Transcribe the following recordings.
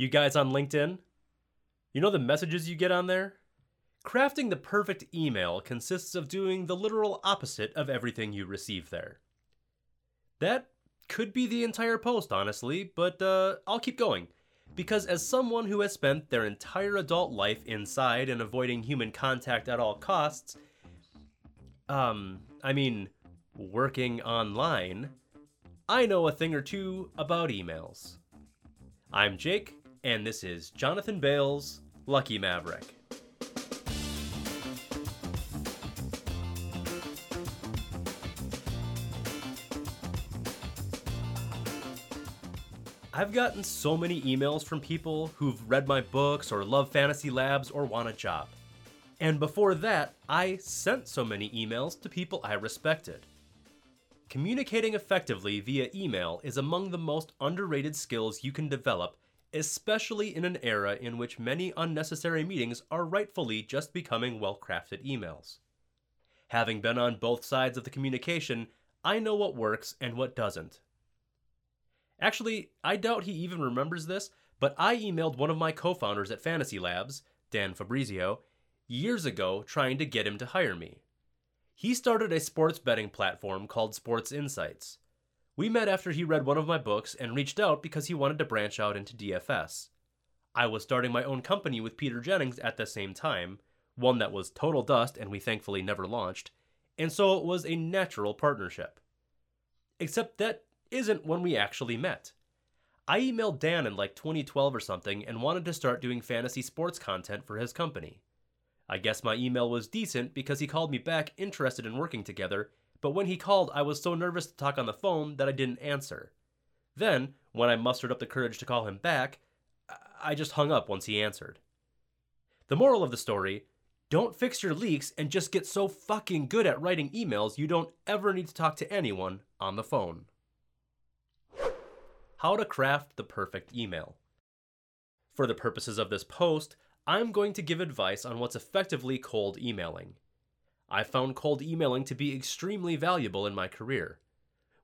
You guys on LinkedIn? You know the messages you get on there? Crafting the perfect email consists of doing the literal opposite of everything you receive there. That could be the entire post, honestly, but uh, I'll keep going. Because as someone who has spent their entire adult life inside and avoiding human contact at all costs, um, I mean, working online, I know a thing or two about emails. I'm Jake, and this is Jonathan Bales' Lucky Maverick. I've gotten so many emails from people who've read my books or love Fantasy Labs or want a job. And before that, I sent so many emails to people I respected. Communicating effectively via email is among the most underrated skills you can develop, especially in an era in which many unnecessary meetings are rightfully just becoming well crafted emails. Having been on both sides of the communication, I know what works and what doesn't. Actually, I doubt he even remembers this, but I emailed one of my co founders at Fantasy Labs, Dan Fabrizio, years ago trying to get him to hire me. He started a sports betting platform called Sports Insights. We met after he read one of my books and reached out because he wanted to branch out into DFS. I was starting my own company with Peter Jennings at the same time, one that was total dust and we thankfully never launched, and so it was a natural partnership. Except that isn't when we actually met. I emailed Dan in like 2012 or something and wanted to start doing fantasy sports content for his company. I guess my email was decent because he called me back interested in working together, but when he called, I was so nervous to talk on the phone that I didn't answer. Then, when I mustered up the courage to call him back, I just hung up once he answered. The moral of the story don't fix your leaks and just get so fucking good at writing emails you don't ever need to talk to anyone on the phone. How to craft the perfect email. For the purposes of this post, I'm going to give advice on what's effectively cold emailing. I found cold emailing to be extremely valuable in my career.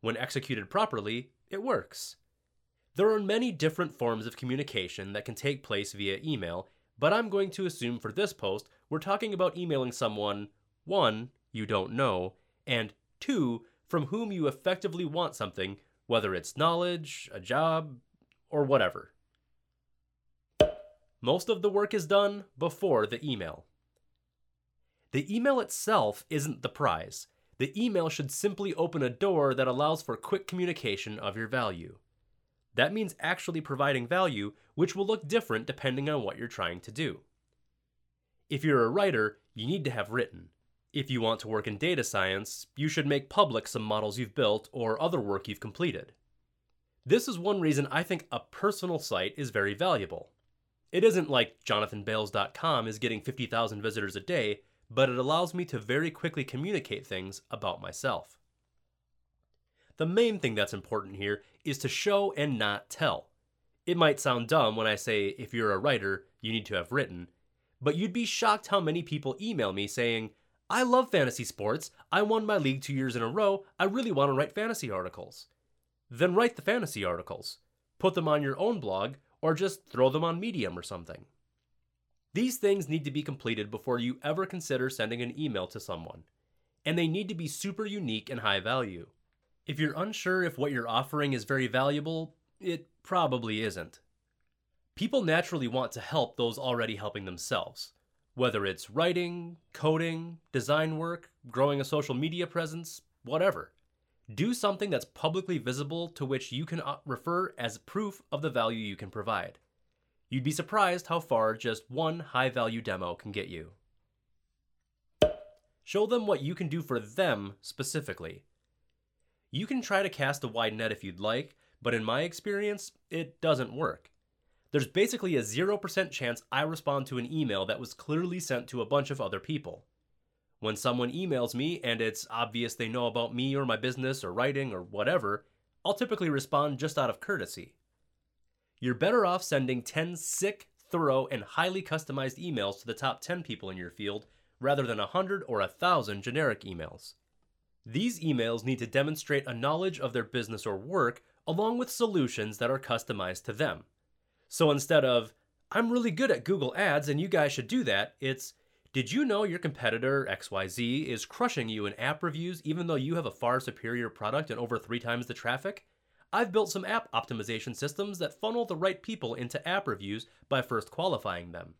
When executed properly, it works. There are many different forms of communication that can take place via email, but I'm going to assume for this post we're talking about emailing someone, one, you don't know, and two, from whom you effectively want something, whether it's knowledge, a job, or whatever. Most of the work is done before the email. The email itself isn't the prize. The email should simply open a door that allows for quick communication of your value. That means actually providing value, which will look different depending on what you're trying to do. If you're a writer, you need to have written. If you want to work in data science, you should make public some models you've built or other work you've completed. This is one reason I think a personal site is very valuable. It isn't like jonathanbales.com is getting 50,000 visitors a day, but it allows me to very quickly communicate things about myself. The main thing that's important here is to show and not tell. It might sound dumb when I say if you're a writer, you need to have written, but you'd be shocked how many people email me saying, I love fantasy sports, I won my league two years in a row, I really want to write fantasy articles. Then write the fantasy articles. Put them on your own blog, or just throw them on Medium or something. These things need to be completed before you ever consider sending an email to someone, and they need to be super unique and high value. If you're unsure if what you're offering is very valuable, it probably isn't. People naturally want to help those already helping themselves, whether it's writing, coding, design work, growing a social media presence, whatever. Do something that's publicly visible to which you can uh, refer as proof of the value you can provide. You'd be surprised how far just one high value demo can get you. Show them what you can do for them specifically. You can try to cast a wide net if you'd like, but in my experience, it doesn't work. There's basically a 0% chance I respond to an email that was clearly sent to a bunch of other people. When someone emails me and it's obvious they know about me or my business or writing or whatever, I'll typically respond just out of courtesy. You're better off sending 10 sick, thorough, and highly customized emails to the top 10 people in your field rather than 100 or 1,000 generic emails. These emails need to demonstrate a knowledge of their business or work along with solutions that are customized to them. So instead of, I'm really good at Google Ads and you guys should do that, it's, did you know your competitor XYZ is crushing you in app reviews even though you have a far superior product and over three times the traffic? I've built some app optimization systems that funnel the right people into app reviews by first qualifying them.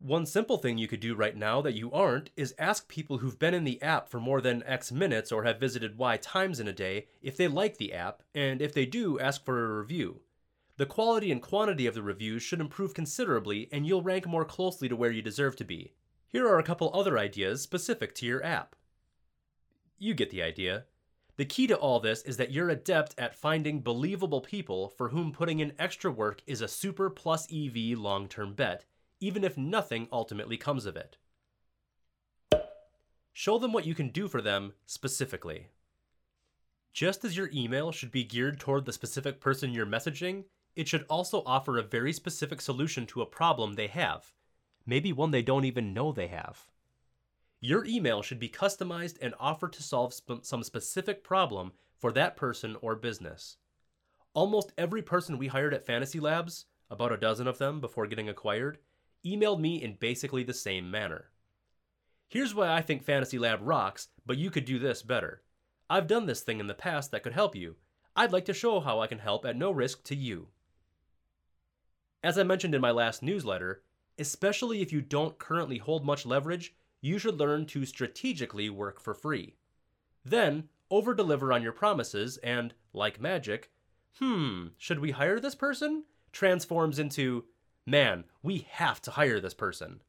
One simple thing you could do right now that you aren't is ask people who've been in the app for more than X minutes or have visited Y times in a day if they like the app, and if they do, ask for a review. The quality and quantity of the reviews should improve considerably, and you'll rank more closely to where you deserve to be. Here are a couple other ideas specific to your app. You get the idea. The key to all this is that you're adept at finding believable people for whom putting in extra work is a super plus EV long term bet, even if nothing ultimately comes of it. Show them what you can do for them specifically. Just as your email should be geared toward the specific person you're messaging, it should also offer a very specific solution to a problem they have maybe one they don't even know they have. Your email should be customized and offer to solve sp- some specific problem for that person or business. Almost every person we hired at Fantasy Labs, about a dozen of them before getting acquired, emailed me in basically the same manner. Here's why I think Fantasy Lab rocks, but you could do this better. I've done this thing in the past that could help you. I'd like to show how I can help at no risk to you. As I mentioned in my last newsletter, Especially if you don't currently hold much leverage, you should learn to strategically work for free. Then, over deliver on your promises, and, like magic, hmm, should we hire this person? transforms into, man, we have to hire this person.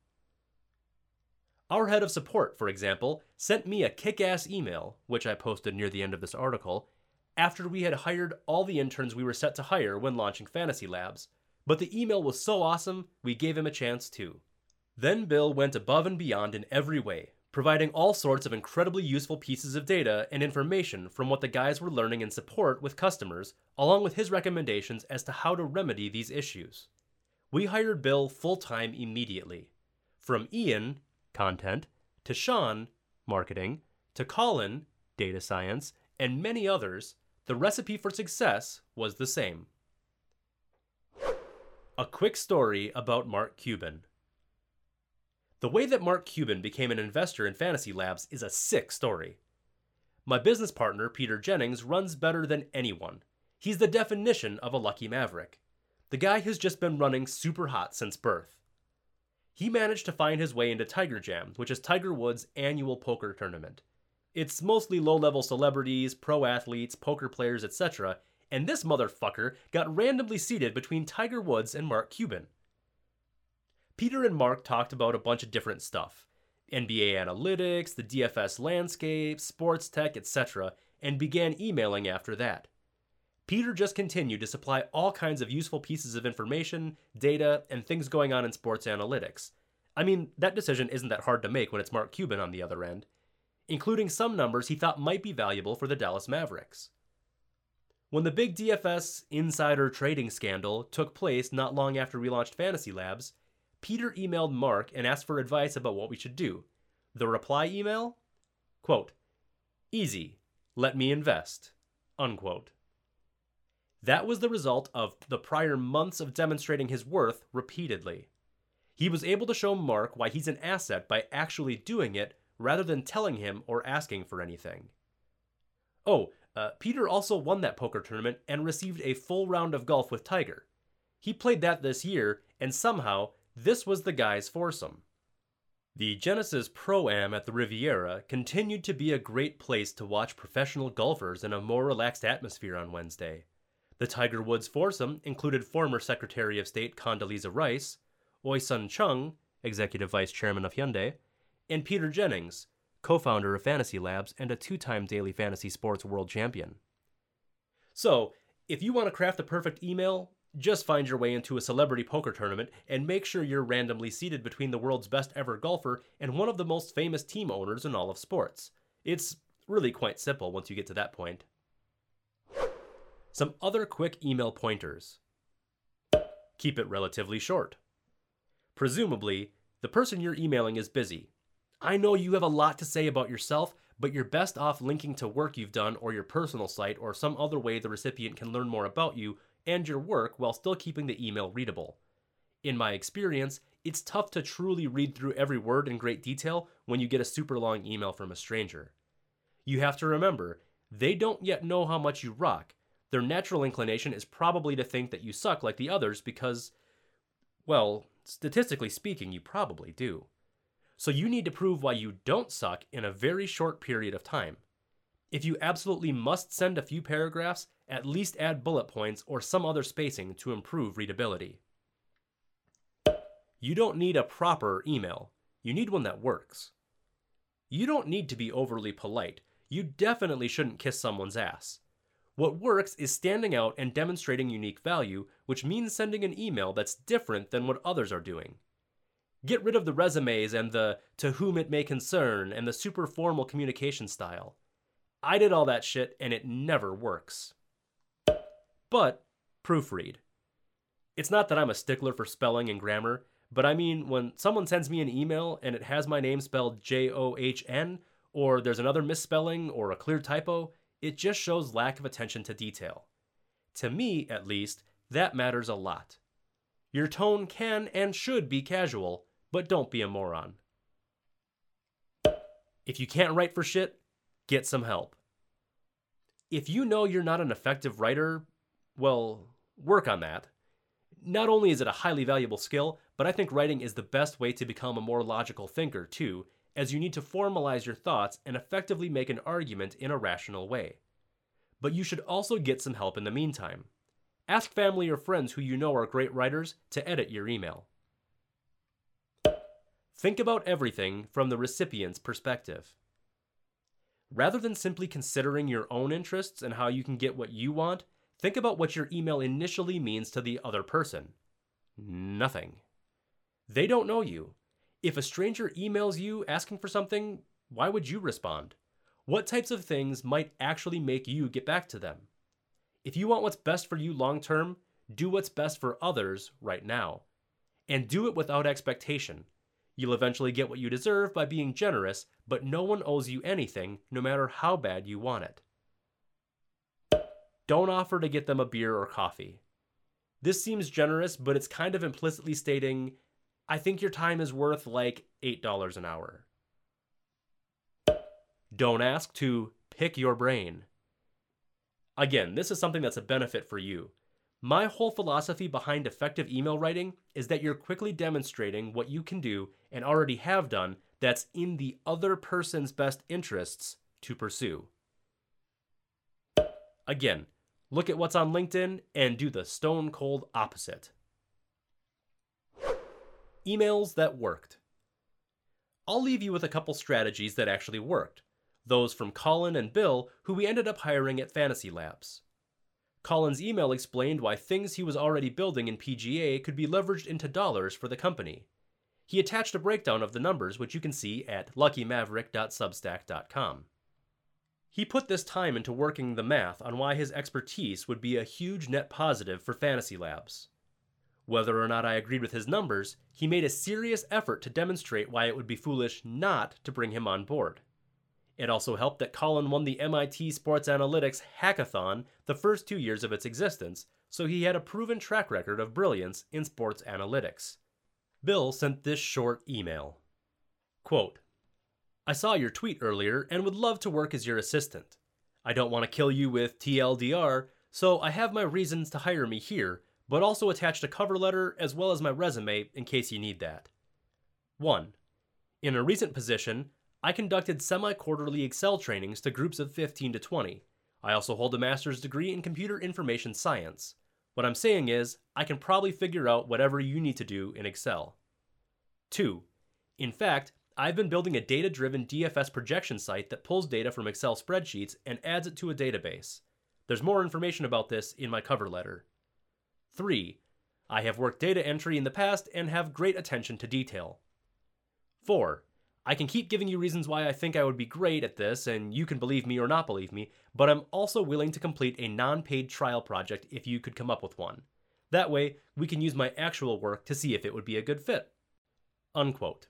Our head of support, for example, sent me a kick ass email, which I posted near the end of this article, after we had hired all the interns we were set to hire when launching Fantasy Labs, but the email was so awesome, we gave him a chance too. Then Bill went above and beyond in every way, providing all sorts of incredibly useful pieces of data and information from what the guys were learning in support with customers, along with his recommendations as to how to remedy these issues. We hired Bill full time immediately. From Ian, content, to Sean, marketing, to Colin, data science, and many others, the recipe for success was the same. A quick story about Mark Cuban. The way that Mark Cuban became an investor in Fantasy Labs is a sick story. My business partner, Peter Jennings, runs better than anyone. He's the definition of a lucky maverick. The guy has just been running super hot since birth. He managed to find his way into Tiger Jam, which is Tiger Woods' annual poker tournament. It's mostly low level celebrities, pro athletes, poker players, etc., and this motherfucker got randomly seated between Tiger Woods and Mark Cuban. Peter and Mark talked about a bunch of different stuff NBA analytics, the DFS landscape, sports tech, etc., and began emailing after that. Peter just continued to supply all kinds of useful pieces of information, data, and things going on in sports analytics. I mean, that decision isn't that hard to make when it's Mark Cuban on the other end, including some numbers he thought might be valuable for the Dallas Mavericks. When the big DFS insider trading scandal took place not long after we launched Fantasy Labs, Peter emailed Mark and asked for advice about what we should do. The reply email? Quote, Easy, let me invest. Unquote. That was the result of the prior months of demonstrating his worth repeatedly. He was able to show Mark why he's an asset by actually doing it rather than telling him or asking for anything. Oh, uh, Peter also won that poker tournament and received a full round of golf with Tiger. He played that this year, and somehow, this was the guy's foursome. The Genesis Pro Am at the Riviera continued to be a great place to watch professional golfers in a more relaxed atmosphere on Wednesday. The Tiger Woods foursome included former Secretary of State Condoleezza Rice, Euisun Chung, Executive Vice Chairman of Hyundai, and Peter Jennings, co founder of Fantasy Labs, and a two time daily fantasy sports world champion. So, if you want to craft the perfect email, just find your way into a celebrity poker tournament and make sure you're randomly seated between the world's best ever golfer and one of the most famous team owners in all of sports. It's really quite simple once you get to that point. Some other quick email pointers. Keep it relatively short. Presumably, the person you're emailing is busy, I know you have a lot to say about yourself, but you're best off linking to work you've done or your personal site or some other way the recipient can learn more about you and your work while still keeping the email readable. In my experience, it's tough to truly read through every word in great detail when you get a super long email from a stranger. You have to remember, they don't yet know how much you rock. Their natural inclination is probably to think that you suck like the others because, well, statistically speaking, you probably do. So you need to prove why you don't suck in a very short period of time. If you absolutely must send a few paragraphs, at least add bullet points or some other spacing to improve readability. You don't need a proper email. You need one that works. You don't need to be overly polite. You definitely shouldn't kiss someone's ass. What works is standing out and demonstrating unique value, which means sending an email that's different than what others are doing. Get rid of the resumes and the to whom it may concern and the super formal communication style. I did all that shit and it never works. But proofread. It's not that I'm a stickler for spelling and grammar, but I mean, when someone sends me an email and it has my name spelled J O H N, or there's another misspelling or a clear typo, it just shows lack of attention to detail. To me, at least, that matters a lot. Your tone can and should be casual, but don't be a moron. If you can't write for shit, get some help. If you know you're not an effective writer, well, work on that. Not only is it a highly valuable skill, but I think writing is the best way to become a more logical thinker, too, as you need to formalize your thoughts and effectively make an argument in a rational way. But you should also get some help in the meantime. Ask family or friends who you know are great writers to edit your email. Think about everything from the recipient's perspective. Rather than simply considering your own interests and how you can get what you want, Think about what your email initially means to the other person. Nothing. They don't know you. If a stranger emails you asking for something, why would you respond? What types of things might actually make you get back to them? If you want what's best for you long term, do what's best for others right now. And do it without expectation. You'll eventually get what you deserve by being generous, but no one owes you anything, no matter how bad you want it. Don't offer to get them a beer or coffee. This seems generous, but it's kind of implicitly stating, I think your time is worth like $8 an hour. Don't ask to pick your brain. Again, this is something that's a benefit for you. My whole philosophy behind effective email writing is that you're quickly demonstrating what you can do and already have done that's in the other person's best interests to pursue. Again, look at what's on LinkedIn and do the stone cold opposite. Emails that worked. I'll leave you with a couple strategies that actually worked, those from Colin and Bill, who we ended up hiring at Fantasy Labs. Colin's email explained why things he was already building in PGA could be leveraged into dollars for the company. He attached a breakdown of the numbers, which you can see at luckymaverick.substack.com. He put this time into working the math on why his expertise would be a huge net positive for Fantasy Labs. Whether or not I agreed with his numbers, he made a serious effort to demonstrate why it would be foolish not to bring him on board. It also helped that Colin won the MIT Sports Analytics Hackathon the first two years of its existence, so he had a proven track record of brilliance in sports analytics. Bill sent this short email Quote, I saw your tweet earlier and would love to work as your assistant. I don't want to kill you with TLDR, so I have my reasons to hire me here, but also attached a cover letter as well as my resume in case you need that. 1. In a recent position, I conducted semi quarterly Excel trainings to groups of 15 to 20. I also hold a master's degree in computer information science. What I'm saying is, I can probably figure out whatever you need to do in Excel. 2. In fact, I've been building a data driven DFS projection site that pulls data from Excel spreadsheets and adds it to a database. There's more information about this in my cover letter. 3. I have worked data entry in the past and have great attention to detail. 4. I can keep giving you reasons why I think I would be great at this, and you can believe me or not believe me, but I'm also willing to complete a non paid trial project if you could come up with one. That way, we can use my actual work to see if it would be a good fit. Unquote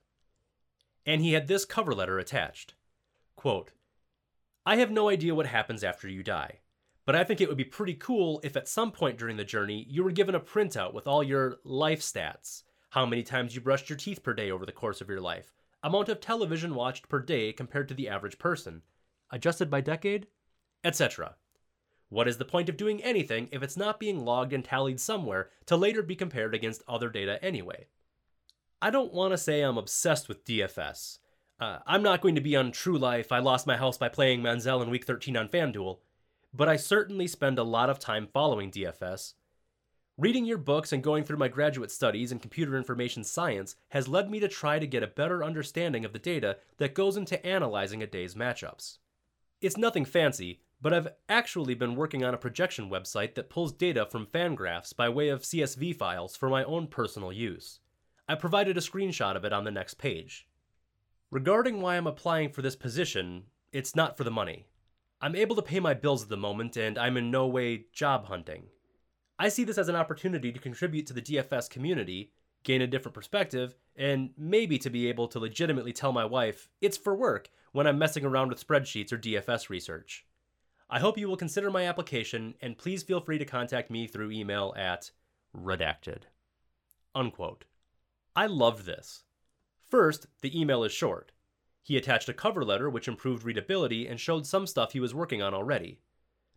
and he had this cover letter attached. Quote, I have no idea what happens after you die, But I think it would be pretty cool if at some point during the journey you were given a printout with all your life stats how many times you brushed your teeth per day over the course of your life, amount of television watched per day compared to the average person, adjusted by decade, etc. What is the point of doing anything if it's not being logged and tallied somewhere to later be compared against other data anyway? I don't want to say I'm obsessed with DFS. Uh, I'm not going to be on True Life, I lost my house by playing Manziel in week 13 on FanDuel, but I certainly spend a lot of time following DFS. Reading your books and going through my graduate studies in computer information science has led me to try to get a better understanding of the data that goes into analyzing a day's matchups. It's nothing fancy, but I've actually been working on a projection website that pulls data from Fangraphs by way of CSV files for my own personal use. I provided a screenshot of it on the next page. Regarding why I'm applying for this position, it's not for the money. I'm able to pay my bills at the moment, and I'm in no way job hunting. I see this as an opportunity to contribute to the DFS community, gain a different perspective, and maybe to be able to legitimately tell my wife it's for work when I'm messing around with spreadsheets or DFS research. I hope you will consider my application, and please feel free to contact me through email at redacted. Unquote. I loved this. First, the email is short. He attached a cover letter which improved readability and showed some stuff he was working on already.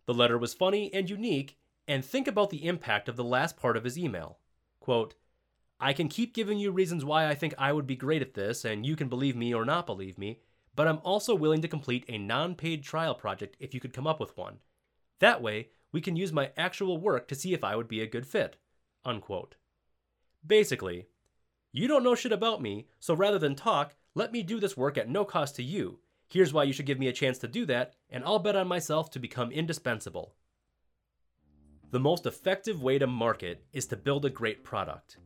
The letter was funny and unique, and think about the impact of the last part of his email. Quote, I can keep giving you reasons why I think I would be great at this, and you can believe me or not believe me, but I'm also willing to complete a non paid trial project if you could come up with one. That way, we can use my actual work to see if I would be a good fit. Unquote. Basically, you don't know shit about me, so rather than talk, let me do this work at no cost to you. Here's why you should give me a chance to do that, and I'll bet on myself to become indispensable. The most effective way to market is to build a great product.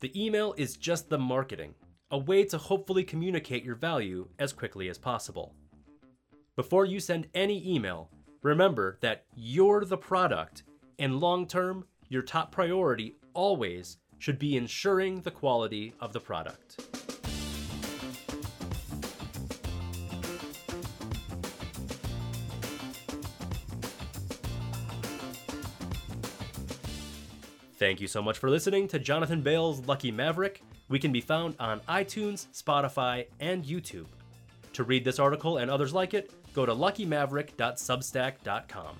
The email is just the marketing a way to hopefully communicate your value as quickly as possible. Before you send any email, remember that you're the product, and long term, your top priority always should be ensuring the quality of the product. Thank you so much for listening to Jonathan Bales' Lucky Maverick. We can be found on iTunes, Spotify, and YouTube. To read this article and others like it, go to luckymaverick.substack.com.